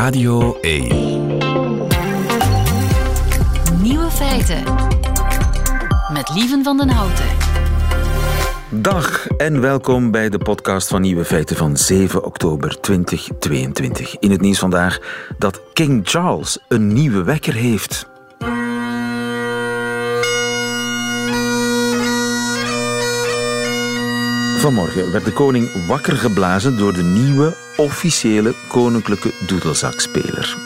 Radio 1. Nieuwe feiten. Met Lieven van den Houten. Dag en welkom bij de podcast van Nieuwe Feiten van 7 oktober 2022. In het nieuws vandaag dat King Charles een nieuwe wekker heeft. Vanmorgen werd de koning wakker geblazen door de nieuwe officiële koninklijke doedelzakspeler.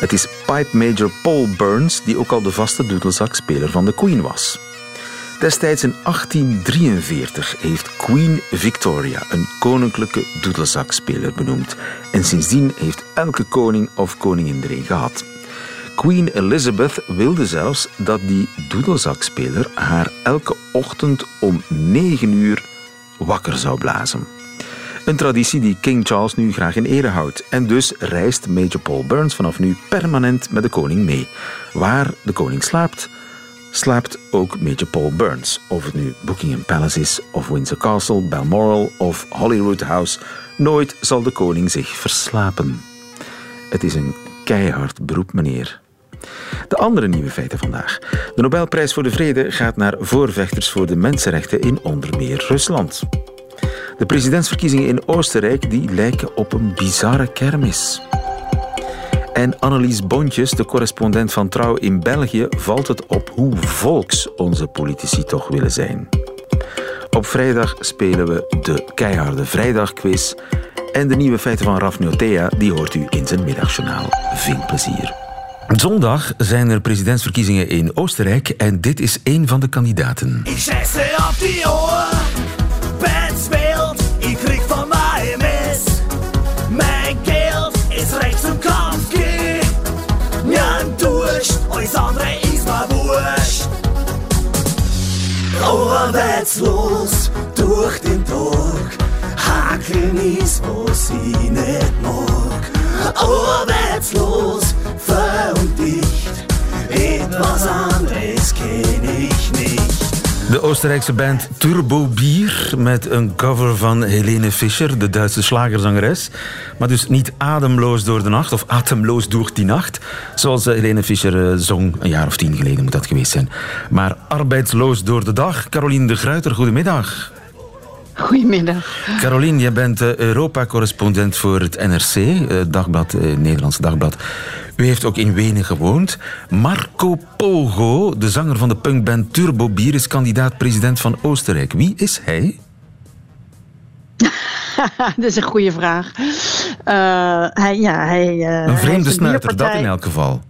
Het is Pipe Major Paul Burns, die ook al de vaste doedelzakspeler van de Queen was. Destijds in 1843 heeft Queen Victoria een koninklijke doedelzakspeler benoemd. En sindsdien heeft elke koning of koningin er een gehad. Queen Elizabeth wilde zelfs dat die doedelzakspeler haar elke ochtend om 9 uur wakker zou blazen. Een traditie die King Charles nu graag in ere houdt. En dus reist Major Paul Burns vanaf nu permanent met de koning mee. Waar de koning slaapt, slaapt ook Major Paul Burns. Of het nu Buckingham Palace is, of Windsor Castle, Balmoral of Holyrood House. Nooit zal de koning zich verslapen. Het is een keihard beroep, meneer. De andere nieuwe feiten vandaag. De Nobelprijs voor de Vrede gaat naar voorvechters voor de mensenrechten in onder meer Rusland. De presidentsverkiezingen in Oostenrijk die lijken op een bizarre kermis. En Annelies Bontjes, de correspondent van Trouw in België, valt het op hoe volks onze politici toch willen zijn. Op vrijdag spelen we de keiharde vrijdagquiz. En de nieuwe feiten van Raf Notea, die hoort u in zijn middagjournaal. Veel plezier. Zondag zijn er presidentsverkiezingen in Oostenrijk en dit is een van de kandidaten. Ik scheiße op die oor, Ben speelt, ik krieg van mij een mes. Mijn geld is im Kopf, mir ein Durst, alles andere ist mir wurscht. Arbeitslos durch den Tag, hakeln ist, was ich nicht mag. Arbeitslos, verundicht, anderes kenn ich nicht. De Oostenrijkse band Turbo Bier met een cover van Helene Fischer, de Duitse slagerzangeres. Maar dus niet ademloos door de nacht of atemloos door die nacht, zoals eh, Helene Fischer eh, zong een jaar of tien geleden moet dat geweest zijn. Maar arbeidsloos door de dag. Caroline de Gruiter, goedemiddag. Goedemiddag. Caroline, jij bent eh, Europa-correspondent voor het NRC, eh, dagblad, eh, Nederlands Dagblad. U heeft ook in Wenen gewoond. Marco Pogo, de zanger van de punkband Turbo Bier, is kandidaat-president van Oostenrijk. Wie is hij? dat is een goede vraag. Hij, ja, hij, Een vreemde snuiter, dat in elk geval.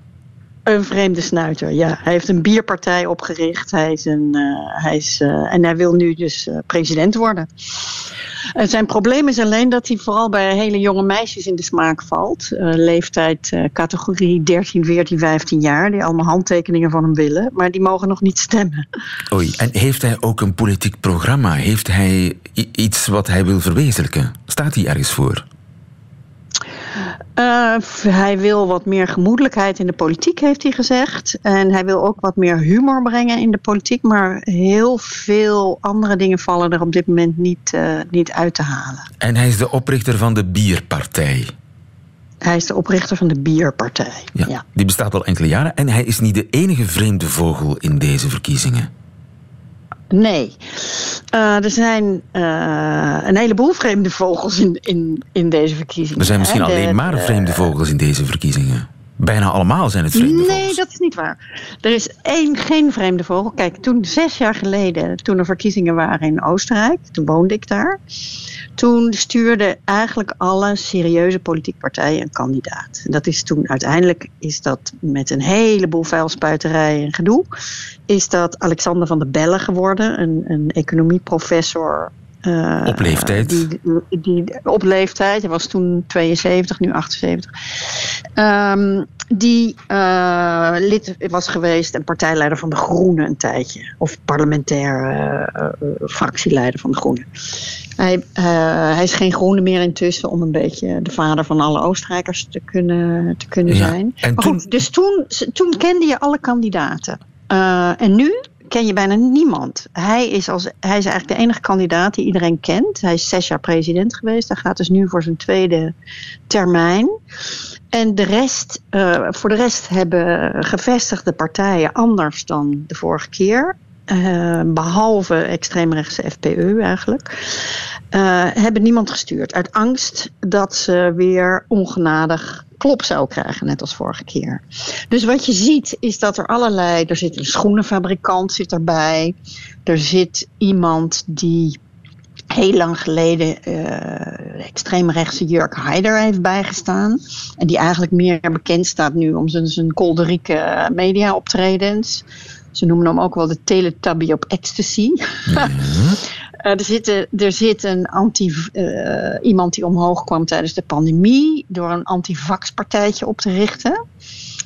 Een vreemde snuiter, ja. Hij heeft een bierpartij opgericht. Hij is een, eh, hij is, eh, en hij wil nu dus eh, president worden. En zijn probleem is alleen dat hij vooral bij hele jonge meisjes in de smaak valt. Leeftijd, categorie 13, 14, 15 jaar. Die allemaal handtekeningen van hem willen. Maar die mogen nog niet stemmen. Oei, en heeft hij ook een politiek programma? Heeft hij iets wat hij wil verwezenlijken? Staat hij ergens voor? Eh, hij wil wat meer gemoedelijkheid in de politiek, heeft hij gezegd. En hij wil ook wat meer humor brengen in de politiek. Maar heel veel andere dingen vallen er op dit moment niet, eh, niet uit te halen. En hij is de oprichter van de Bierpartij. Hij is de oprichter van de Bierpartij. Ja, Ja. Die bestaat al enkele jaren en hij is niet de enige vreemde vogel in deze verkiezingen. Nee. Eh, er zijn eh, een heleboel vreemde vogels in, in, in deze verkiezingen. Er zijn misschien hè. De- alleen maar vreemde vogels in deze verkiezingen. Bijna allemaal zijn het vreemde Nee, vogels. dat is niet waar. Er is één, geen vreemde vogel. Kijk, toen zes jaar geleden, toen er verkiezingen waren in Oostenrijk, toen woonde ik daar. Toen stuurden eigenlijk alle serieuze politieke partijen een kandidaat. En dat is toen uiteindelijk is dat met een heleboel vuilspuiterij en gedoe. Is dat Alexander van der Bellen geworden, een, een economieprofessor. eh, Op leeftijd. Die, die, op leeftijd. Hij was toen 72, nu 78. Ehm, die eh, lid was geweest en partijleider van de Groenen een tijdje. Of parlementair eh, eh, fractieleider van de Groenen. Hij, hij is geen groene meer intussen om een beetje de vader van alle Oostenrijkers te kunnen, te kunnen Ja, zijn. en maar toen- goed, dus toen, toen kende je alle kandidaten. En nu ken je bijna niemand. Hij is, als, hij is eigenlijk de enige kandidaat die iedereen kent. Hij is zes jaar president geweest. Hij gaat dus nu voor zijn tweede termijn. En de rest, uh, voor de rest hebben gevestigde partijen anders dan de vorige keer. Uh, behalve extreemrechtse FPU eigenlijk, uh, hebben niemand gestuurd. Uit angst dat ze weer ongenadig klop zou krijgen, net als vorige keer. Dus wat je ziet is dat er allerlei. Er zit een schoenenfabrikant zit erbij. Er zit iemand die heel lang geleden uh, extreemrechtse Jurk Haider heeft bijgestaan. En die eigenlijk meer bekend staat nu om zijn, zijn kolderieke media optredens. Ze noemen hem ook wel de Teletubby op ecstasy. Ja. Uh, er, zit, er zit een anti, uh, iemand die omhoog kwam tijdens de pandemie door een antivax-partijtje op te richten.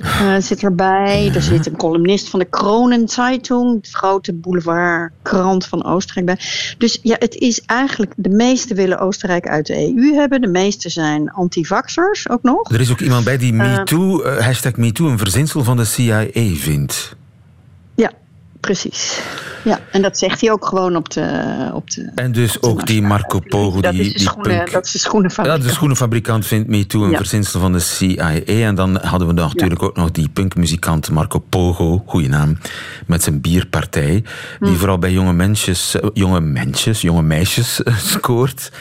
Uh, zit erbij. Er zit een columnist van de Kronenzeitung, de grote boulevardkrant van Oostenrijk bij. Dus ja, het is eigenlijk, de meeste willen Oostenrijk uit de EU hebben. De meeste zijn antivaxers ook nog. Er is ook iemand bij die MeToo, hashtag MeToo, een verzinsel van de CIA vindt. Precies. Ja, en dat zegt hij ook gewoon op de. Op de en dus ook die Marco Polo. Dat, die, is de schoenen, punk, dat is de schoenenfabrikant. Ja, de schoenenfabrikant vindt me toe een ja. verzinsel van de CIA. En dan hadden we natuurlijk ja. ook nog die punkmuzikant Marco Pogo, goede naam, met zijn bierpartij. Die hm. vooral bij jonge mensjes, jonge mensjes, jonge meisjes scoort.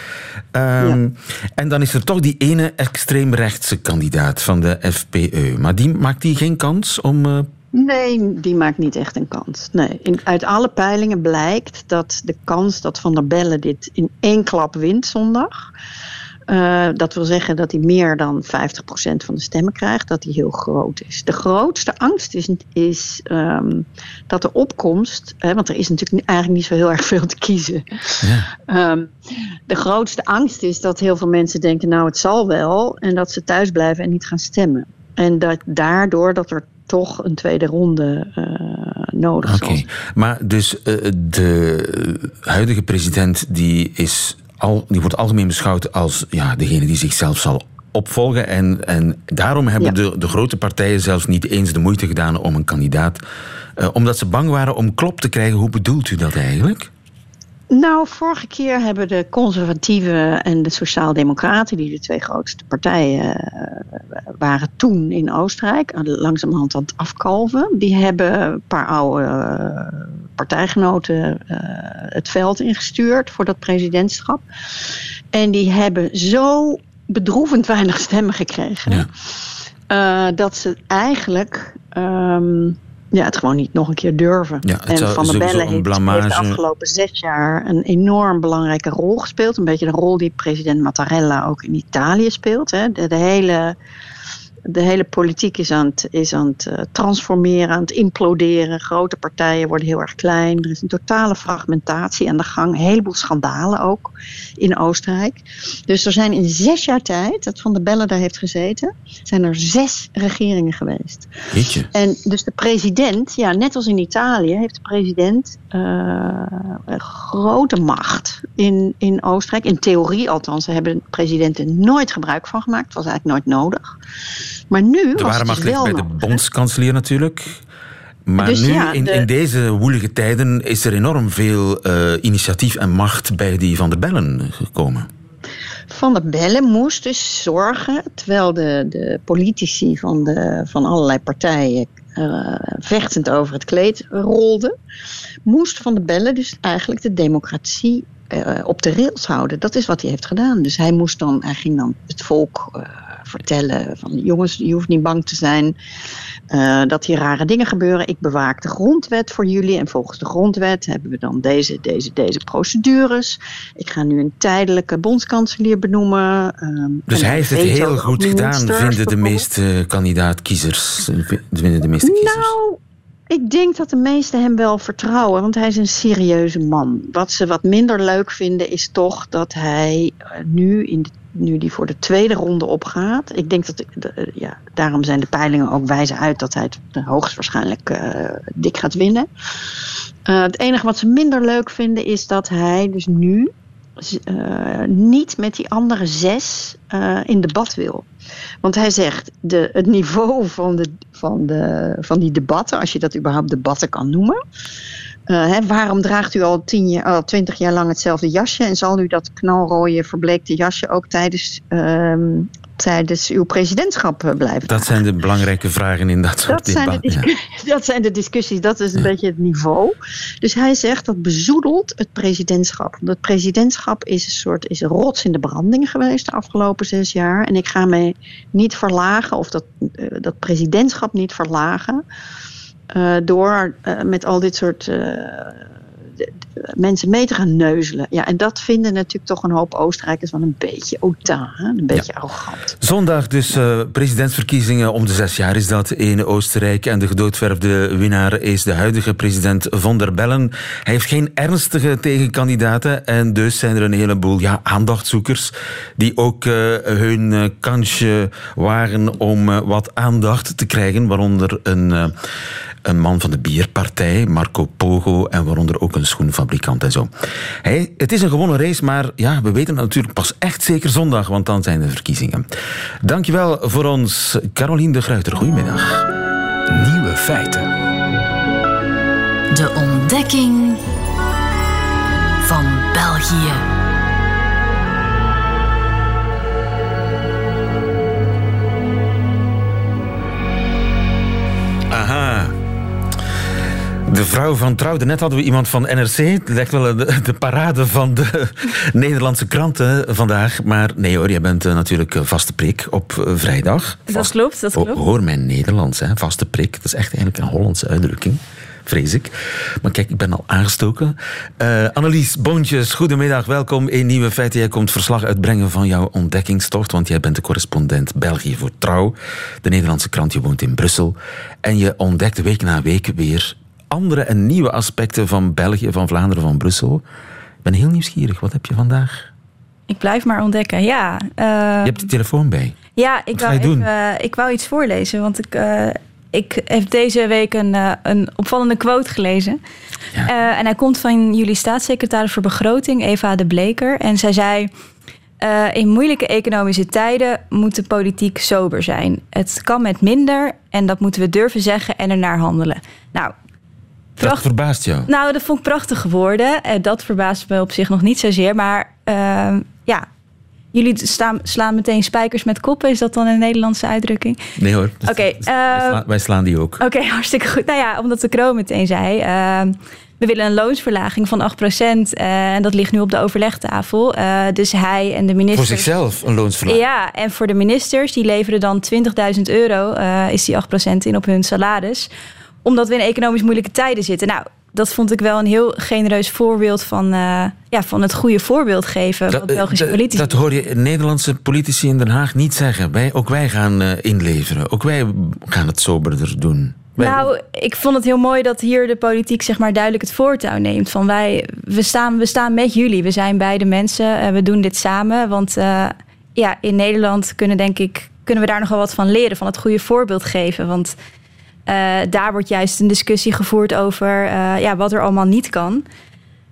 Um, ja. En dan is er toch die ene extreemrechtse kandidaat van de FPE. Maar die, maakt die geen kans om uh, Nee, die maakt niet echt een kans. Nee. In, uit alle peilingen blijkt dat de kans dat Van der Bellen dit in één klap wint zondag. Uh, dat wil zeggen dat hij meer dan 50% van de stemmen krijgt, dat hij heel groot is. De grootste angst is, is um, dat de opkomst, hè, want er is natuurlijk eigenlijk niet zo heel erg veel te kiezen. Ja. Um, de grootste angst is dat heel veel mensen denken, nou het zal wel, en dat ze thuis blijven en niet gaan stemmen. En dat daardoor dat er toch een tweede ronde uh, nodig Oké, okay. maar dus uh, de huidige president die, is al, die wordt algemeen beschouwd als ja, degene die zichzelf zal opvolgen. En, en daarom hebben ja. de, de grote partijen zelfs niet eens de moeite gedaan om een kandidaat. Uh, omdat ze bang waren om klop te krijgen. Hoe bedoelt u dat eigenlijk? Nou, vorige keer hebben de conservatieven en de sociaaldemocraten, die de twee grootste partijen uh, waren toen in Oostenrijk, langzamerhand aan het afkalven, die hebben een paar oude uh, partijgenoten uh, het veld ingestuurd voor dat presidentschap. En die hebben zo bedroevend weinig stemmen gekregen, ja. dat ze eigenlijk. Um, ja, het gewoon niet nog een keer durven. Ja, en zou, Van der Bellen heeft, heeft de afgelopen zes jaar een enorm belangrijke rol gespeeld. Een beetje de rol die president Mattarella ook in Italië speelt. Hè. De, de hele de hele politiek is aan het, is aan het uh, transformeren, aan het imploderen. Grote partijen worden heel erg klein. Er is een totale fragmentatie aan de gang. Een heleboel schandalen ook in Oostenrijk. Dus er zijn in zes jaar tijd, dat Van der Bellen daar heeft gezeten, zijn er zes regeringen geweest. Jeetje. En dus de president, ja, net als in Italië, heeft de president uh, een grote macht in, in Oostenrijk. In theorie althans, ze hebben presidenten nooit gebruik van gemaakt. Het was eigenlijk nooit nodig. Maar nu waren was het dus wel bij de bondskanselier natuurlijk. Maar Dus nu, ja, in, de- in deze woelige tijden, is er enorm veel eh, initiatief en macht bij die Van der Bellen gekomen. Van der Bellen moest dus zorgen, terwijl de, de politici van, de, van allerlei partijen eh, vechtend over het kleed rolden, moest Van der Bellen dus eigenlijk de democratie eh, op de rails houden. Dat is wat hij heeft gedaan. Dus hij moest dan, hij ging dan het volk vertellen van jongens, je hoeft niet bang te zijn eh, dat hier rare dingen gebeuren. Ik bewaak de grondwet voor jullie en volgens de grondwet hebben we dan deze, deze, deze procedures. Ik ga nu een tijdelijke bondskanselier benoemen. ehm, Dus hij heeft het heel goed gedaan, vinden de meeste kandidaat-kiezers. Vinden de meeste kiezers. Nou, ik denk dat de meesten hem wel vertrouwen, want hij is een serieuze man. Wat ze wat minder leuk vinden is toch dat hij eh, nu, in de, nu die voor de tweede ronde opgaat. Ik denk dat, de- ja, daarom zijn de peilingen ook wijzen uit dat hij het hoogstwaarschijnlijk eh dik gaat winnen. Eh, het enige wat ze minder leuk vinden is dat hij dus nu eh, niet met die andere zes eh, in debat wil. Want hij zegt, de, het niveau van, de, van, de, van die debatten, als je dat überhaupt debatten kan noemen, Eh, hè, waarom draagt u al, tien jaar, al twintig jaar lang hetzelfde jasje? En zal u dat knalrooie verbleekte jasje ook tijdens, ehm, tijdens uw presidentschap eh, blijven Dat zijn de belangrijke vragen in dat soort dat zijn, de dat zijn de discussies, dat is een beetje het niveau. Dus hij zegt dat bezoedelt het presidentschap. Want Het presidentschap is een soort is een rots in de branding geweest de afgelopen zes jaar. En ik ga mij niet verlagen, of dat, eh, dat presidentschap niet verlagen. Eh, door eh, met al dit soort eh, mensen mee te gaan neuzelen. Ja, en dat vinden natuurlijk toch een hoop Oostenrijkers wel een beetje hè? een beetje arrogant. Zondag dus presidentsverkiezingen om de zes jaar is dat in Oostenrijk. En de gedoodverfde winnaar is de huidige president von der Bellen. Hij heeft geen ernstige tegenkandidaten. En dus zijn er een heleboel ja, aandachtzoekers die ook hun kansje wagen om wat aandacht te krijgen. Waaronder een, een man van de bierpartij, Marco Pogo. En waaronder ook een schoenfabrikant en zo. Hij, het is een gewone race, maar ja, we weten het natuurlijk pas echt zeker zondag, want dan zijn de verkiezingen. Dankjewel voor ons, Caroline de Gruiter. Goedemiddag. Nieuwe feiten. De ontdekking van België. De vrouw van Trouw. Net hadden we iemand van NRC. Het lijkt wel de, de parade van de Nederlandse kranten vandaag. Maar nee hoor, jij bent eh, natuurlijk eh, vaste prik op eh, vrijdag. Dat klopt, dat klopt. Hoor mijn Nederlands, hè? vaste prik. Dat is echt eigenlijk een Hollandse uitdrukking. Vrees ik. Maar kijk, ik ben al aangestoken. Eh, Annelies Boontjes, goedemiddag. Welkom in Nieuwe Feiten. Jij komt verslag uitbrengen van jouw ontdekkingstocht. Want jij bent de correspondent België voor Trouw. De Nederlandse krant. Je woont in Brussel. En je ontdekt week na week weer andere en nieuwe aspecten van België, van Vlaanderen, van Brussel. Ik ben heel nieuwsgierig. Wat heb je vandaag? Ik blijf maar ontdekken. Ja, eh, Je hebt de telefoon bij. ja ik, ga wou even, ik wou iets voorlezen. Want ik, eh, ik heb deze week een, eh, een opvallende quote gelezen. Ja. Eh, en hij komt van jullie staatssecretaris voor Begroting, Eva de Bleker. En zij zei... eh, in moeilijke economische tijden moet de politiek sober zijn. Het kan met minder en dat moeten we durven zeggen en ernaar handelen. Nou, Dat Pracht- verbaast jou. Nou, dat vond ik prachtige woorden. Eh, Dat verbaast me op zich nog niet zozeer. Maar ehm, ja, jullie staan, slaan meteen spijkers met koppen. Is dat dan een Nederlandse uitdrukking? Nee hoor. Oké, wij, eh, slaan, wij slaan die ook. Oké, hartstikke goed. Nou ja, omdat de Kroon meteen zei... ehm, we willen een loonsverlaging van 8%. eh, en dat ligt nu op de overlegtafel. Eh, dus hij en de Voor ministers... zichzelf een loonsverlaging. Ja, en voor de ministers, die leveren dan 20.000 euro, is die 8% in op hun salaris. Omdat we in economisch moeilijke tijden zitten. Nou, dat vond ik wel een heel genereus voorbeeld van, eh, ja, van het goede voorbeeld geven Dat, Belgische eh, politici. dat hoor je Nederlandse politici in Den Haag niet zeggen. Wij, ook wij gaan eh, inleveren. Ook wij gaan het soberder doen. Wij- Nou, ik vond het heel mooi dat hier de politiek zeg maar duidelijk het voortouw neemt. Van wij, we staan, we staan met jullie. We zijn beide mensen. en we doen dit samen. Want ja, in Nederland kunnen denk ik kunnen we daar nog wel wat van leren. Van het goede voorbeeld geven. Want daar wordt juist een discussie gevoerd over eh, ja, wat er allemaal niet kan.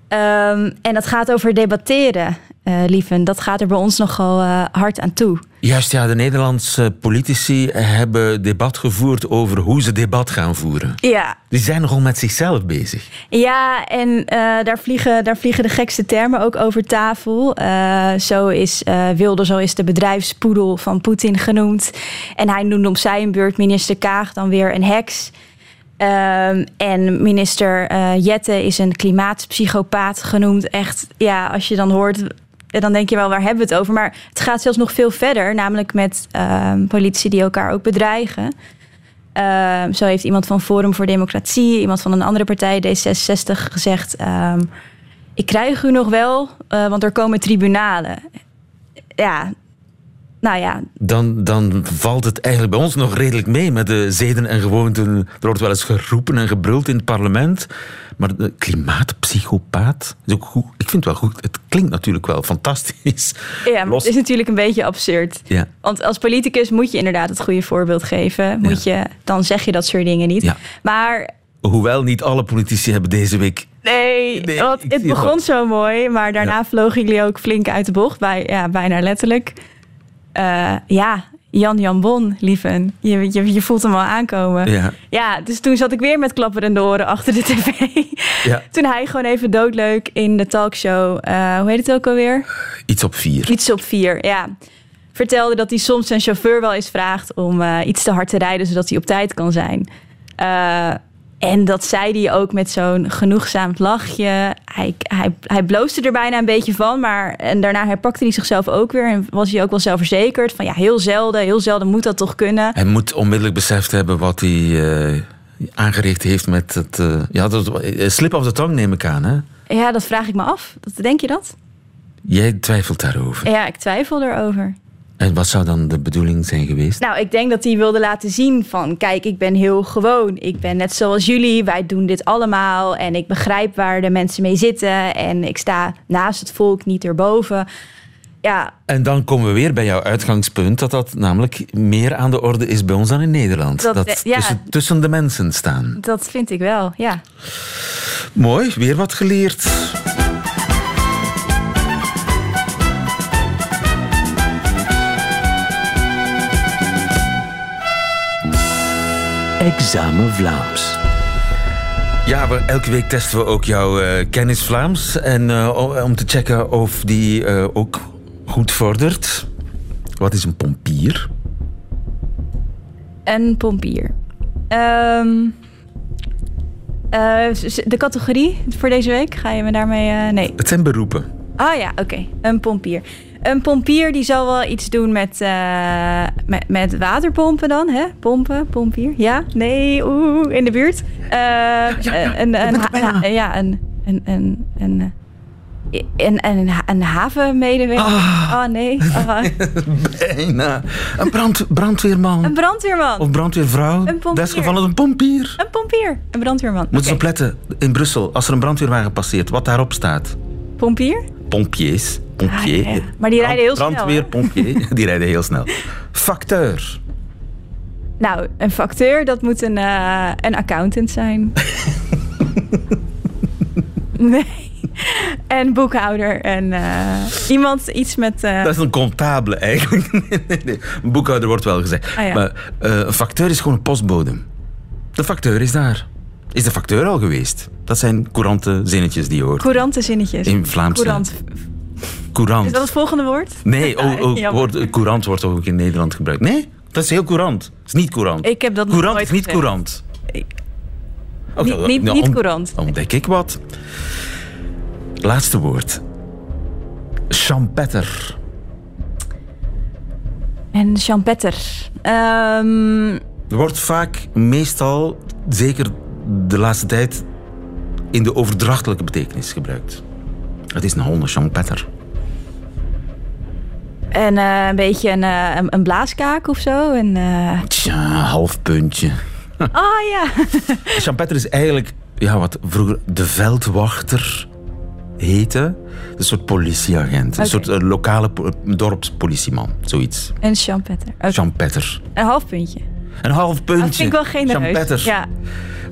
Ehm, en dat gaat over debatteren, eh lieven. Dat gaat er bij ons nogal eh, hard aan toe. Juist, ja, de Nederlandse politici hebben debat gevoerd over hoe ze debat gaan voeren. Ja, Die zijn nogal met zichzelf bezig. Ja, en eh, daar, vliegen, daar vliegen de gekste termen ook over tafel. Zo is Wilde, zo is de bedrijfspoedel van Poetin genoemd. En hij noemde op zijn beurt minister Kaag dan weer een heks. Ehm, en minister Jette is een klimaatpsychopaat genoemd. Echt, ja, als je dan hoort, eh, dan denk je wel, waar hebben we het over? Maar het gaat zelfs nog veel verder, namelijk met ehm, politici die elkaar ook bedreigen. Ehm, zo heeft iemand van Forum voor Democratie, iemand van een andere partij, D66, gezegd: ehm, Ik krijg u nog wel, eh, want er komen tribunalen. Ja, nou ja, Dan, dan valt het eigenlijk bij ons nog redelijk mee met de zeden en gewoonten. Er wordt wel eens geroepen en gebruld in het parlement. Maar de klimaatpsychopaat is ook goed. Ik vind het wel goed. Het klinkt natuurlijk wel fantastisch. ja maar Los- het is natuurlijk een beetje absurd. Ja. Want als politicus moet je inderdaad het goede voorbeeld geven. Moet je, dan zeg je dat soort dingen niet. Ja. Maar Hoewel niet alle politici hebben deze week nee, Nee, want ik het begon zo mooi. Maar daarna vlogen jullie ook flink uit de bocht. Bij, ja, bijna letterlijk. Eh, ja, Jan Jan Bon, lieven. Je, je, je voelt hem al aankomen. Ja. Ja, dus toen zat ik weer met klapperende oren achter de tv. Ja. Toen hij gewoon even doodleuk in de talkshow, eh, hoe heet het ook alweer? Iets op vier. Iets op vier, ja. Vertelde dat hij soms zijn chauffeur wel eens vraagt om eh, iets te hard te rijden, zodat hij op tijd kan zijn. Eh, en dat zei hij ook met zo'n genoegzaam lachje. Hij, hij, hij bloosde er bijna een beetje van. Maar en daarna herpakte hij zichzelf ook weer. En was hij ook wel zelfverzekerd. Van ja, heel zelden, heel zelden moet dat toch kunnen. Hij moet onmiddellijk beseft hebben wat hij eh, aangericht heeft met het... eh, ja, dat, eh, slip of the tongue neem ik aan, hè? Ja, dat vraag ik me af. Dat, denk je dat? Jij twijfelt daarover. Ja, ik twijfel erover. En wat zou dan de bedoeling zijn geweest? Nou, ik denk dat hij wilde laten zien van... kijk, ik ben heel gewoon. Ik ben net zoals jullie. Wij doen dit allemaal. En ik begrijp waar de mensen mee zitten. En ik sta naast het volk, niet erboven. Ja, En dan komen we weer bij jouw uitgangspunt, dat dat namelijk meer aan de orde is bij ons dan in Nederland. Dat- Dat, ja. tussen, tussen de mensen staan. dat vind ik wel, ja. Mooi, weer wat geleerd. Examen Vlaams. Ja, we, elke week testen we ook jouw eh, kennis Vlaams. En eh, om te checken of die eh, ook goed vordert. Wat is een pompier? Een pompier. Ehm, eh, de categorie voor deze week, ga je me daarmee... eh, nee. Het zijn beroepen. Ah ja, oké. Een pompier. Een pompier die zal wel iets doen met, eh, met, met waterpompen dan, hè? Pompen, pompier. Ja? Nee? Oeh, in de buurt. Eh, een, een, een, ha- ha- ja, een, een, een, een, eh, een, havenmedewerker. Oh nee. Ah, Bijna. Een brand, brandweerman. een brandweerman. Of brandweervrouw. Een pompier. Desgevallen een pompier. Een pompier. Een brandweerman. Moeten ze opletten in Brussel, als er een brandweerwagen passeert, wat daarop staat? Pompier? Pompiers. Pompier. Ah, ja. Maar die rijden heel snel, Brandweer, hè? pompier. Die rijden heel snel. Facteur. Nou, een facteur, dat moet een, eh, een accountant zijn. nee. En boekhouder. En eh, iemand iets met... eh, Dat is een comptable eigenlijk. Nee, nee, nee. Een boekhouder wordt wel gezegd. Ah, ja. Maar een facteur is gewoon een postbode. De facteur is daar. Is de facteur al geweest? Dat zijn courante zinnetjes die je hoort. courante zinnetjes. In Vlaams. Courant. Courant. Is dat het volgende woord? Nee, oh, oh, woord, courant wordt ook in Nederland gebruikt. Nee, dat is heel courant. Het is niet courant. Ik heb dat courant nooit is niet gezegd. courant. Ik- Niet- niet- nou, niet ont- courant. Ontdek ik wat. Laatste woord. Champetter. En champetter. Ehm, Er wordt vaak, meestal, zeker de laatste tijd, in de overdrachtelijke betekenis gebruikt. Het is een honde champetter. en eh, een beetje een, eh, een, een blaaskaak of zo. En, eh, Tja, half puntje. Ah ja. Champetter is eigenlijk ja, wat vroeger de veldwachter heette. Een soort politieagent. Een soort lokale po- dorpspolitieman. Zoiets. Een champetter. Champetter. Een half puntje. Een half puntje. Dat vind ik wel genereus. Champetter. Ja.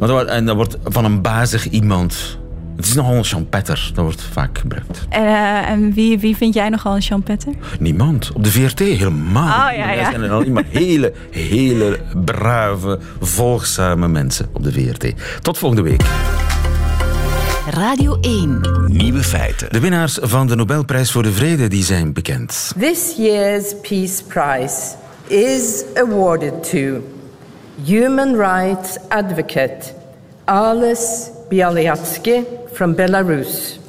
Want dat wordt- en dat wordt van een bazig iemand. Het is nogal een champetter. Dat wordt vaak gebruikt. En, eh, en wie, wie vind jij nogal een champetter? Niemand. Op de VRT helemaal. Oh, ja, ja. Er zijn er alleen maar hele, hele brave, volgzame mensen op de VRT. Tot volgende week. Radio 1. Nieuwe feiten. De winnaars van de Nobelprijs voor de Vrede die zijn bekend. This year's Peace Prize is awarded to human rights advocate Ales Bialyatsky from Belarus.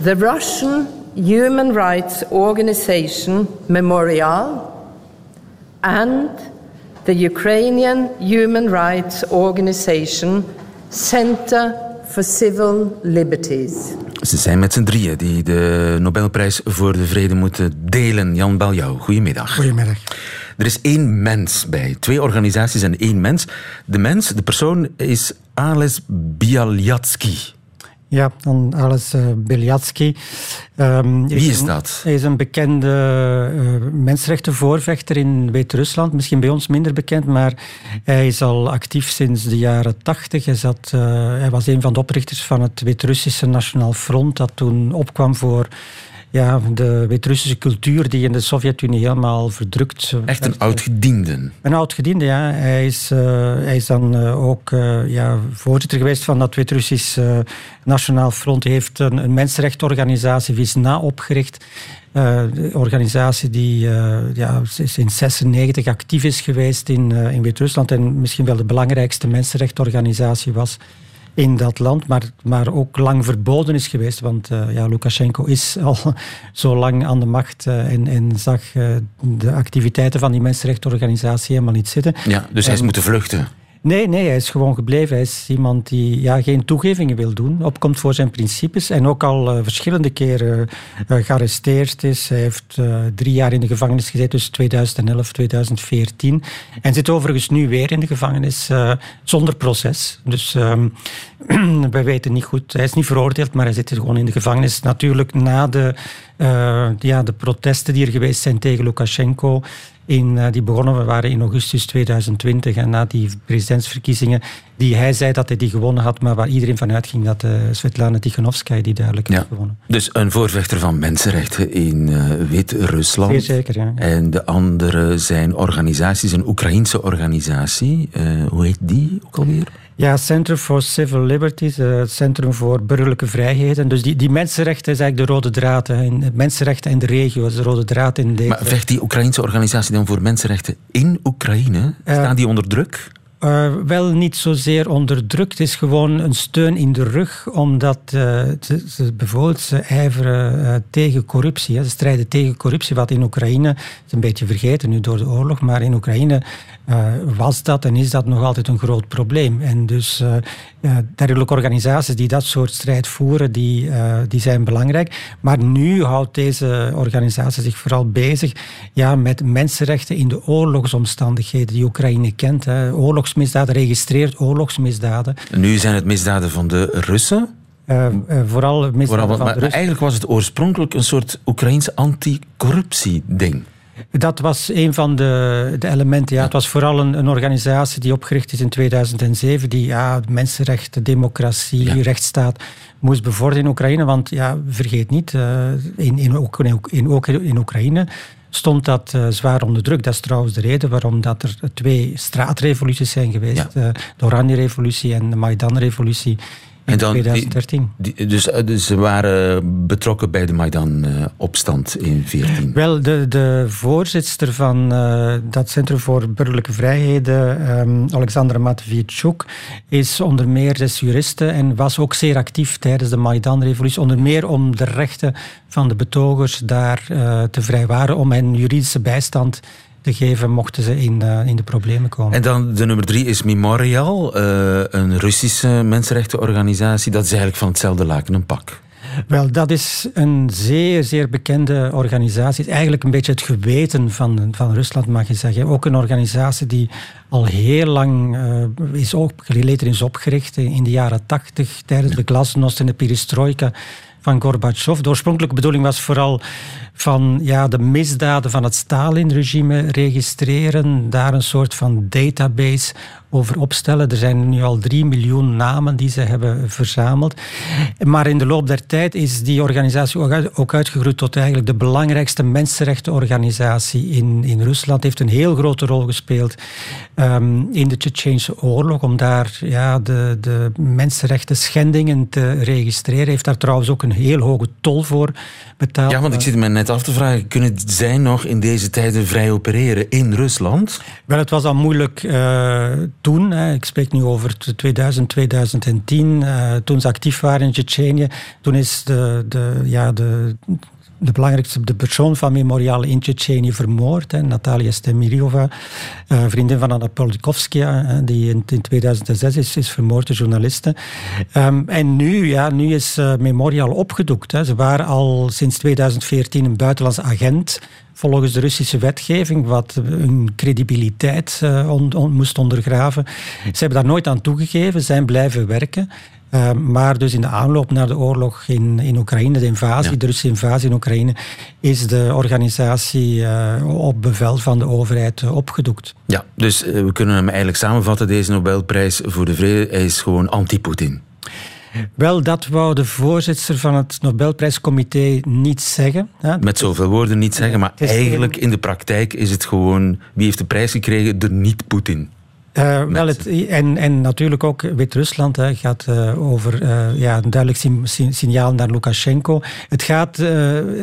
The Russian human rights organization Memorial and the Ukrainian human rights organization Center for Civil Liberties. Ze zijn met z'n drieën die de Nobelprijs voor de Vrede moeten delen. Jan Baljouw, goedemiddag. Goedemiddag. Er is één mens bij. Twee organisaties en één mens. De mens, de persoon, is Ales Bialyatsky. Ja, dan Ales uh, Belyatsky. Um, Wie is dat? Hij is een bekende uh, mensenrechtenvoorvechter in Wit-Rusland. Misschien bij ons minder bekend, maar hij is al actief sinds de jaren tachtig. Hij, zat, uh, hij was een van de oprichters van het Wit-Russische Nationaal Front, dat toen opkwam voor ja, de Wit-Russische cultuur die in de Sovjet-Unie helemaal verdrukt Echt een oud-gediende. Een oud-gediende, ja. Hij is, uh, hij is dan uh, ook uh, ja, voorzitter geweest van dat Wit-Russisch Nationaal Front. Hij heeft een, een mensenrechtenorganisatie, Visna, opgericht. Een organisatie die ja, sinds 96 actief is geweest in, in Wit-Rusland en misschien wel de belangrijkste mensenrechtenorganisatie was in dat land, maar, maar ook lang verboden is geweest. Want uh, ja, Lukashenko is al zo lang aan de macht uh, en, en, zag uh, de activiteiten van die mensenrechtenorganisatie helemaal niet zitten. Ja, dus hij is moeten vluchten. Nee, nee, hij is gewoon gebleven. Hij is iemand die ja, geen toegevingen wil doen, opkomt voor zijn principes en ook al uh, verschillende keren uh, gearresteerd is. Hij heeft uh, drie jaar in de gevangenis gezeten tussen 2011 en 2014 en zit overigens nu weer in de gevangenis zonder proces. Dus um, wij weten niet goed. Hij is niet veroordeeld, maar hij zit gewoon in de gevangenis. Natuurlijk na de, ja, de protesten die er geweest zijn tegen Lukashenko in, die begonnen waren in augustus 2020 en na die presidentsverkiezingen die hij zei dat hij die gewonnen had, maar waar iedereen van uitging dat uh, Svetlana Tikhanovskaya die duidelijk ja. had gewonnen. Dus een voorvechter van mensenrechten in uh, Wit-Rusland. Zeker, ja. En de andere zijn organisaties, een Oekraïense organisatie. Hoe heet die ook alweer? Ja, Center for Civil Liberties, het Centrum voor Burgerlijke Vrijheden. Dus die, die mensenrechten is eigenlijk de rode draad. Hè. Mensenrechten in de regio is de rode draad in deze... Maar vecht die Oekraïnse organisatie dan voor mensenrechten in Oekraïne? Staan die onder druk? Uh, wel niet zozeer onderdrukt. Het is gewoon een steun in de rug, omdat uh, ze, bijvoorbeeld ze ijveren uh, tegen corruptie. Hè. Ze strijden tegen corruptie, wat in Oekraïne is een beetje vergeten nu door de oorlog, maar in Oekraïne was dat en is dat nog altijd een groot probleem. En dus dergelijke organisaties die dat soort strijd voeren, die, die zijn belangrijk. Maar nu houdt deze organisatie zich vooral bezig ja, met mensenrechten in de oorlogsomstandigheden die Oekraïne kent. Hè. Oorlogs oorlogsmisdaden, registreert oorlogsmisdaden. Nu zijn het misdaden van de Russen? Uh, uh, vooral misdaden vooral, van maar, de Russen. Eigenlijk was het oorspronkelijk een soort Oekraïns anticorruptie-ding. Dat was een van de, de elementen. Ja. Het was vooral een, een, organisatie die opgericht is in 2007, die ja, mensenrechten, democratie, ja. rechtsstaat moest bevorderen in Oekraïne. Want ja, vergeet niet, uh, in, in, in, in, in Oekraïne stond dat uh, zwaar onder druk. Dat is trouwens de reden waarom dat er twee straatrevoluties zijn geweest. Ja. Uh, de Oranje-revolutie en de Maidan-revolutie in dan 2013. Die, die, dus, dus, ze waren betrokken bij de Maidan-opstand in 2014? Wel, de, de voorzitter van uh, dat Centrum voor Burgerlijke Vrijheden, um, Alexandra Matvichuk, is onder meer zes juristen en was ook zeer actief tijdens de Maidan-revolutie. Onder meer om de rechten van de betogers daar uh, te vrijwaren, om hen juridische bijstand te geven mochten ze in, uh, in de problemen komen. En dan de nummer drie is Memorial, uh, een Russische mensenrechtenorganisatie. Dat is eigenlijk van hetzelfde laken een pak. Wel, dat is een zeer, zeer bekende organisatie. Is eigenlijk een beetje het geweten van, van Rusland, mag je zeggen. Ook een organisatie die al heel lang uh, is, opgeleid is opgericht in de jaren tachtig, tijdens de glasnost en de perestroika van Gorbachev. De oorspronkelijke bedoeling was vooral van ja, de misdaden van het Stalin-regime registreren, daar een soort van database over opstellen. Er zijn nu al drie miljoen namen die ze hebben verzameld. Maar in de loop der tijd is die organisatie ook uitgegroeid tot eigenlijk de belangrijkste mensenrechtenorganisatie in, in Rusland. Heeft een heel grote rol gespeeld um, in de Tsjetsjeense oorlog, om daar ja, de, de mensenrechten schendingen te registreren. Heeft daar trouwens ook een heel hoge tol voor betaald. Ja, want ik zit me net af te vragen, kunnen zij nog in deze tijden vrij opereren in Rusland? Wel, het was al moeilijk uh, toen. Hè. Ik spreek nu over 2000, 2010, uh, toen ze actief waren in Tsjetsjenië. Toen is de, de, ja, de de belangrijkste de persoon van Memorial in Tsjetsjenië vermoord. Natalia Stemiriova, uh, vriendin van Anna Politkovskaya, die in, in 2006 is, is vermoord, de journaliste. Um, en nu, ja, nu is uh, Memorial opgedoekt. Hè. Ze waren al sinds 2014 een buitenlandse agent volgens de Russische wetgeving, wat hun credibiliteit on, moest ondergraven. Ze hebben daar nooit aan toegegeven, zijn blijven werken. Uh, maar dus in de aanloop naar de oorlog in, in Oekraïne, de invasie, ja. de Russische invasie in Oekraïne, is de organisatie uh, op bevel van de overheid uh, opgedoekt. Ja, dus we kunnen hem eigenlijk samenvatten, deze Nobelprijs voor de vrede, hij is gewoon anti-Poetin. Wel, dat wou de voorzitter van het Nobelprijscomité niet zeggen. Hè. Met zoveel woorden niet zeggen, maar eigenlijk in de praktijk is het gewoon wie heeft de prijs gekregen? De niet-Poetin. Eh, wel het, en, en natuurlijk ook Wit-Rusland hè, gaat eh, over eh, ja, een duidelijk signaal naar Lukashenko. Het gaat,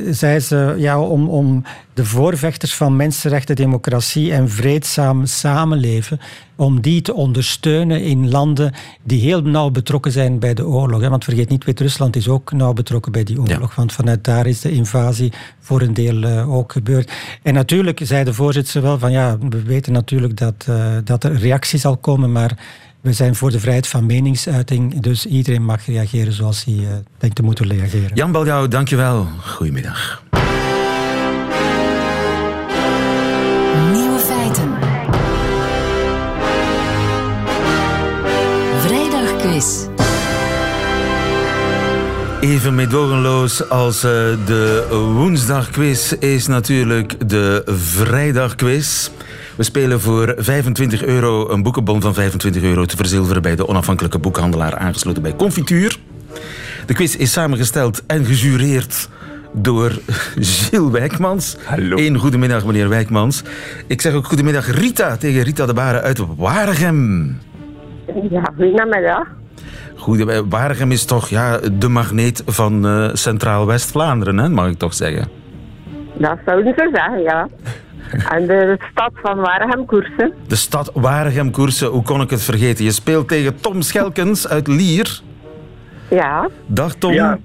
zei ze, ja, om, om de voorvechters van mensenrechten, democratie en vreedzaam samenleven, om die te ondersteunen in landen die heel nauw betrokken zijn bij de oorlog. Hè. Want vergeet niet, Wit-Rusland is ook nauw betrokken bij die oorlog, want vanuit daar is de invasie voor een deel ook gebeurd. En natuurlijk zei de voorzitter wel van ja, we weten natuurlijk dat, dat er reactie zal komen, maar we zijn voor de vrijheid van meningsuiting, dus iedereen mag reageren zoals hij eh, denkt te moeten reageren. Jan Baljouw, dankjewel. Goedemiddag. Nieuwe feiten. Vrijdag quiz. Even meedogenloos als eh, de woensdagquiz is natuurlijk de vrijdagquiz. We spelen voor 25 euro een boekenbon van 25 euro te verzilveren bij de onafhankelijke boekhandelaar aangesloten bij Confituur. De quiz is samengesteld en gejureerd door Gilles Wijkmans. Hallo. Een goedemiddag, meneer Wijkmans. Ik zeg ook goedemiddag Rita tegen Rita de Baren uit Waregem. Ja, goedemiddag. Goed, eh, Waregem is toch ja, de magneet van eh, Centraal-West-Vlaanderen, hè, mag ik toch zeggen? Dat zouden ze zeggen, ja. En de stad van Waregem koersen. De stad Waregem koersen, hoe kon ik het vergeten? Je speelt tegen Tom Schelkens uit Lier. Ja. Dag Tom. Ja,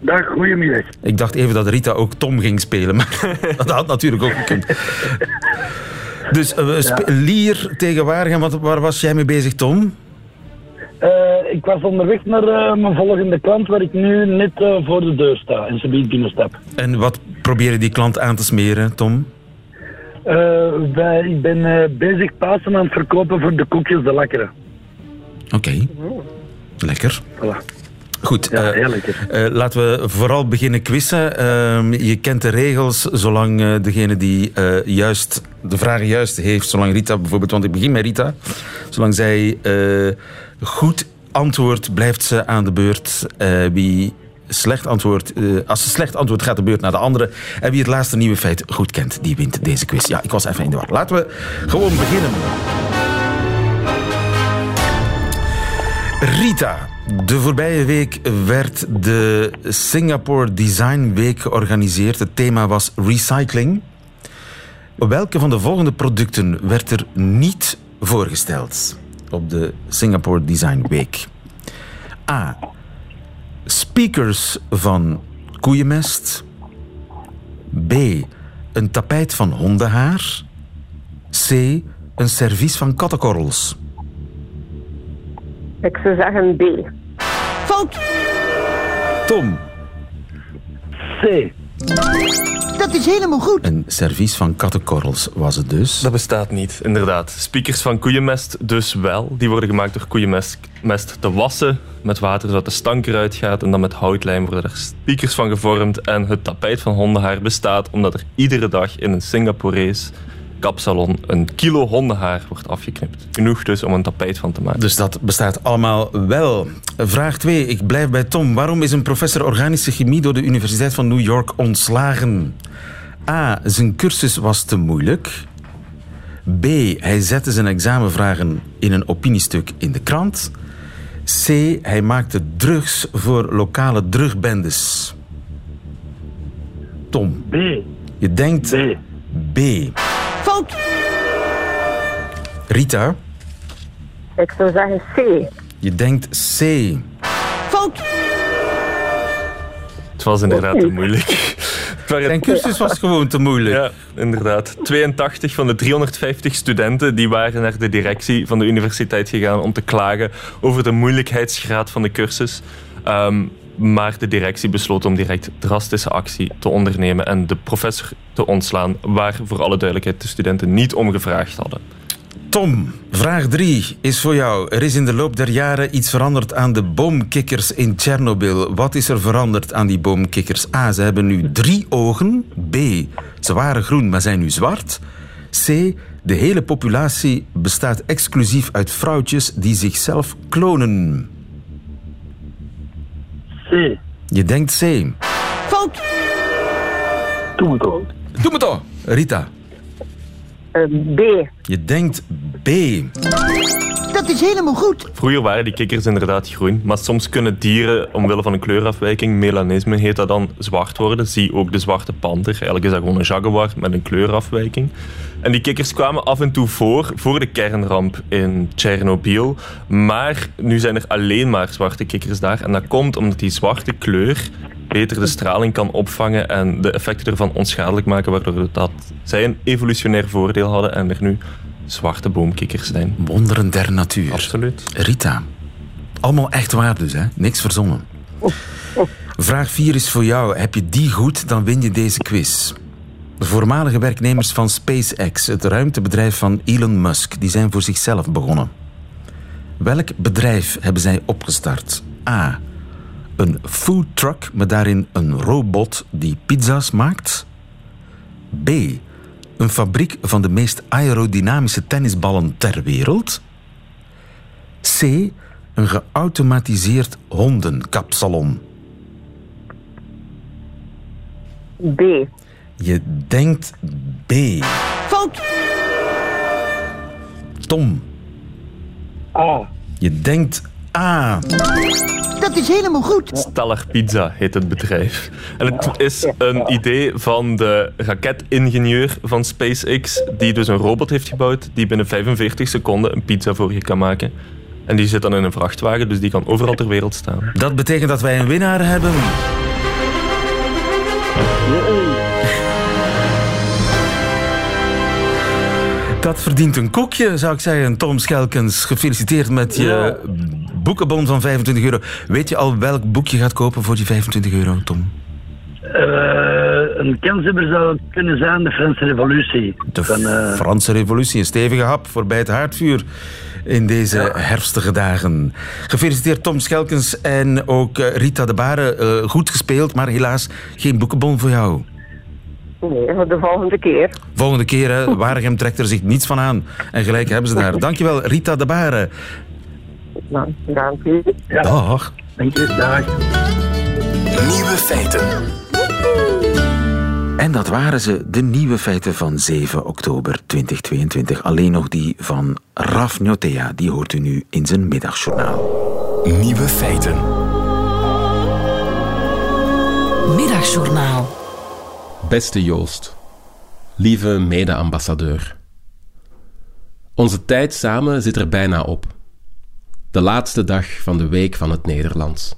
dag, goedemiddag. Ik dacht even dat Rita ook Tom ging spelen, maar dat had natuurlijk ook gekund. Dus eh, Lier tegen Waregem, wat, waar was jij mee bezig, Tom? Eh, ik was onderweg naar eh, mijn volgende klant, waar ik nu net voor de deur sta en ze biedt binnenstap. En wat probeerde die klant aan te smeren, Tom? Eh, wij, ik ben eh, bezig Pasen aan het verkopen voor de koekjes de lekkere. Oké. Lekker. Voilà. Goed, Ja, eh, laten we vooral beginnen quizzen. Ehm, je kent de regels, zolang degene die juist de vragen juist heeft, zolang Rita bijvoorbeeld, want ik begin met Rita, zolang zij goed antwoordt, blijft ze aan de beurt. Wie slecht antwoordt, eh, als ze slecht antwoordt, gaat de beurt naar de andere. En wie het laatste nieuwe feit goed kent, die wint deze quiz. Ja, ik was even in de war. Laten we gewoon beginnen. Rita, de voorbije week werd de Singapore Design Week georganiseerd. Het thema was recycling. Welke van de volgende producten werd er niet voorgesteld op de Singapore Design Week? A. Speakers van koeienmest. B. Een tapijt van hondenhaar. C. Een servies van kattenkorrels. Ik zou zeggen B. Fout! Tom. C. Dat is helemaal goed. Een servies van kattenkorrels was het dus. Dat bestaat niet, inderdaad. Speakers van koeienmest dus wel. Die worden gemaakt door koeienmest mest te wassen met water zodat de stank eruit gaat. En dan met houtlijm worden er speakers van gevormd. En het tapijt van hondenhaar bestaat omdat er iedere dag in een Singaporees kapsalon een kilo hondenhaar wordt afgeknipt. Genoeg dus om een tapijt van te maken. Dus dat bestaat allemaal wel. Vraag 2. Ik blijf bij Tom. Waarom is een professor organische chemie door de Universiteit van New York ontslagen? A. Zijn cursus was te moeilijk. B. Hij zette zijn examenvragen in een opiniestuk in de krant. C. Hij maakte drugs voor lokale drugbendes. Tom. B. Je denkt B. B. Fout! Rita. Ik zou zeggen C. Je denkt C. Fout! Het was inderdaad te moeilijk. Zijn cursus was gewoon te moeilijk. Ja, inderdaad. 82 van de 350 studenten die waren naar de directie van de universiteit gegaan om te klagen over de moeilijkheidsgraad van de cursus. Ehm, maar de directie besloot om direct drastische actie te ondernemen en de professor te ontslaan, waar voor alle duidelijkheid de studenten niet om gevraagd hadden. Tom, vraag 3 is voor jou. Er is in de loop der jaren iets veranderd aan de boomkikkers in Tsjernobyl. Wat is er veranderd aan die boomkikkers? A. Ze hebben nu drie ogen. B. Ze waren groen, maar zijn nu zwart. C. De hele populatie bestaat exclusief uit vrouwtjes die zichzelf klonen. C. Je denkt C. Fout. Doe me toch. Doe me toch. Rita. Eh, B. Je denkt B. Dat is helemaal goed. Vroeger waren die kikkers inderdaad groen, maar soms kunnen dieren omwille van een kleurafwijking, melanisme heet dat dan, zwart worden. Zie ook de zwarte panter. Eigenlijk is dat gewoon een jaguar met een kleurafwijking. En die kikkers kwamen af en toe voor, voor de kernramp in Tsjernobyl. Maar nu zijn er alleen maar zwarte kikkers daar. En dat komt omdat die zwarte kleur beter de straling kan opvangen en de effecten ervan onschadelijk maken, waardoor dat zij een evolutionair voordeel hadden en er nu zwarte boomkikkers zijn. Wonderen der natuur. Absoluut. Rita. Allemaal echt waar dus, hè? Niks verzonnen. Vraag 4 is voor jou. Heb je die goed, dan win je deze quiz. De voormalige werknemers van SpaceX, het ruimtebedrijf van Elon Musk, die zijn voor zichzelf begonnen. Welk bedrijf hebben zij opgestart? A. Een food truck met daarin een robot die pizza's maakt. B. Een fabriek van de meest aerodynamische tennisballen ter wereld. C. Een geautomatiseerd hondenkapsalon. B. Je denkt B. Fout. Tom, A. je denkt A. Dat is helemaal goed. Stellar Pizza heet het bedrijf. En het is een idee van de raketingenieur van SpaceX, die dus een robot heeft gebouwd die binnen 45 seconden een pizza voor je kan maken. En die zit dan in een vrachtwagen, dus die kan overal ter wereld staan. Dat betekent dat wij een winnaar hebben. Dat verdient een koekje, zou ik zeggen. Tom Schelkens, gefeliciteerd met je boekenbon van 25 euro. Weet je al welk boek je gaat kopen voor die 25 euro, Tom? Eh, een kanshebber zou kunnen zijn de Franse Revolutie. De Van, eh, Franse Revolutie, een stevige hap voorbij het haardvuur in deze herfstige dagen. Gefeliciteerd Tom Schelkens en ook eh, Rita de Baren. Goed gespeeld, maar helaas geen boekenbon voor jou. Nee, voor de volgende keer. Volgende keer, hè, Waregem trekt er zich niets van aan. En gelijk hebben ze daar. Dankjewel, Rita de Baren. Nou, dank u. ja, Dag. dank je. Dag. Nieuwe feiten. En dat waren ze, de nieuwe feiten van 7 oktober 2022. Alleen nog die van Raf Njotea, die hoort u nu in zijn middagjournaal. Nieuwe feiten. Middagjournaal. Beste Joost, lieve mede-ambassadeur. Onze tijd samen zit er bijna op. De laatste dag van de Week van het Nederlands.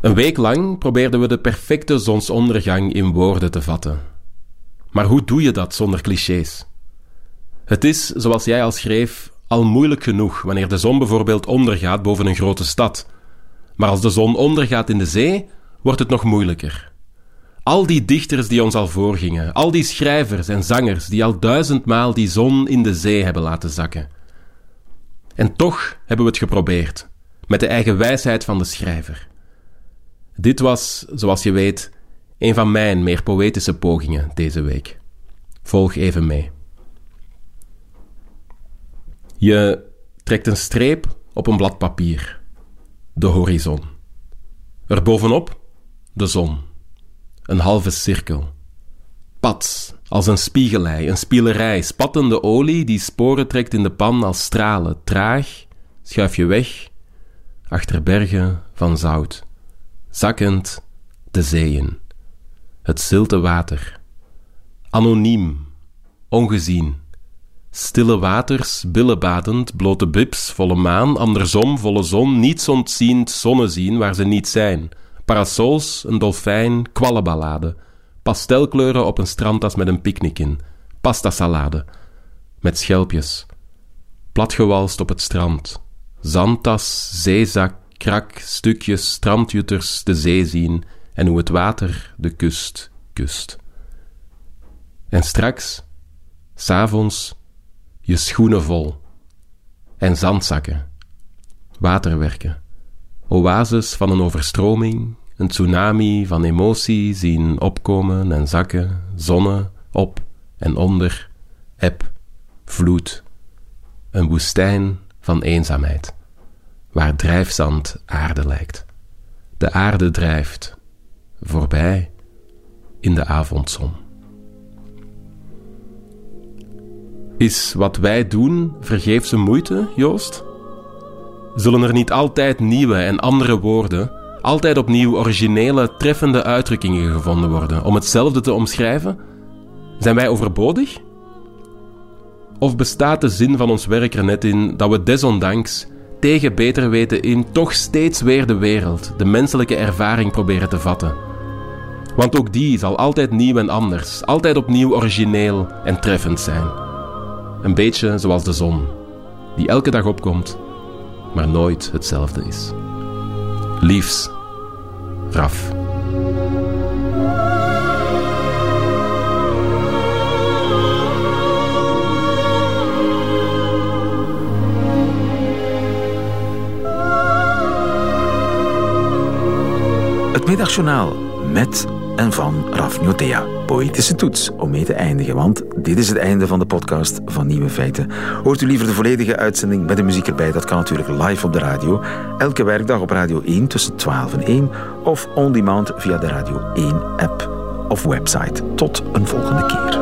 Een week lang probeerden we de perfecte zonsondergang in woorden te vatten. Maar hoe doe je dat zonder clichés? Het is, zoals jij al schreef, al moeilijk genoeg wanneer de zon bijvoorbeeld ondergaat boven een grote stad. Maar als de zon ondergaat in de zee, wordt het nog moeilijker. Al die dichters die ons al voorgingen, al die schrijvers en zangers die al duizendmaal die zon in de zee hebben laten zakken. En toch hebben we het geprobeerd, met de eigen wijsheid van de schrijver. Dit was, zoals je weet, een van mijn meer poëtische pogingen deze week. Volg even mee. Je trekt een streep op een blad papier. De horizon. Erbovenop de zon. Een halve cirkel. Pats, als een spiegelei, een spielerij, spattende olie die sporen trekt in de pan als stralen. Traag schuif je weg achter bergen van zout. Zakkend de zeeën. Het zilte water. Anoniem, ongezien. Stille waters, billenbadend, blote bibs, volle maan, andersom, volle zon, niets ontziend, zonnen zien waar ze niet zijn. Parasols, een dolfijn, kwallenballade. Pastelkleuren op een strandtas met een picknick in. Pastasalade. Met schelpjes. Platgewalst op het strand. Zandtas, zeezak, krak, stukjes, strandjutters de zee zien en hoe het water de kust kust. En straks, s'avonds, je schoenen vol en zandzakken, waterwerken, oases van een overstroming, een tsunami van emotie zien opkomen en zakken, zonne op en onder, eb, vloed, een woestijn van eenzaamheid, waar drijfzand aarde lijkt. de aarde drijft, voorbij in de avondzon. Is wat wij doen vergeefse moeite, Joost? Zullen er niet altijd nieuwe en andere woorden, altijd opnieuw originele, treffende uitdrukkingen gevonden worden om hetzelfde te omschrijven? Zijn wij overbodig? Of bestaat de zin van ons werk er net in dat we desondanks tegen beter weten in toch steeds weer de wereld, de menselijke ervaring proberen te vatten? Want ook die zal altijd nieuw en anders, altijd opnieuw origineel en treffend zijn. Een beetje zoals de zon, die elke dag opkomt, maar nooit hetzelfde is. Liefs, Raf. Het middagjournaal met en van Raf Njotea. Poëtische toets om mee te eindigen, want dit is het einde van de podcast van Nieuwe Feiten. Hoort u liever de volledige uitzending met de muziek erbij? Dat kan natuurlijk live op de radio. Elke werkdag op Radio 1 tussen 12 en 1 of on demand via de Radio 1 app of website. Tot een volgende keer.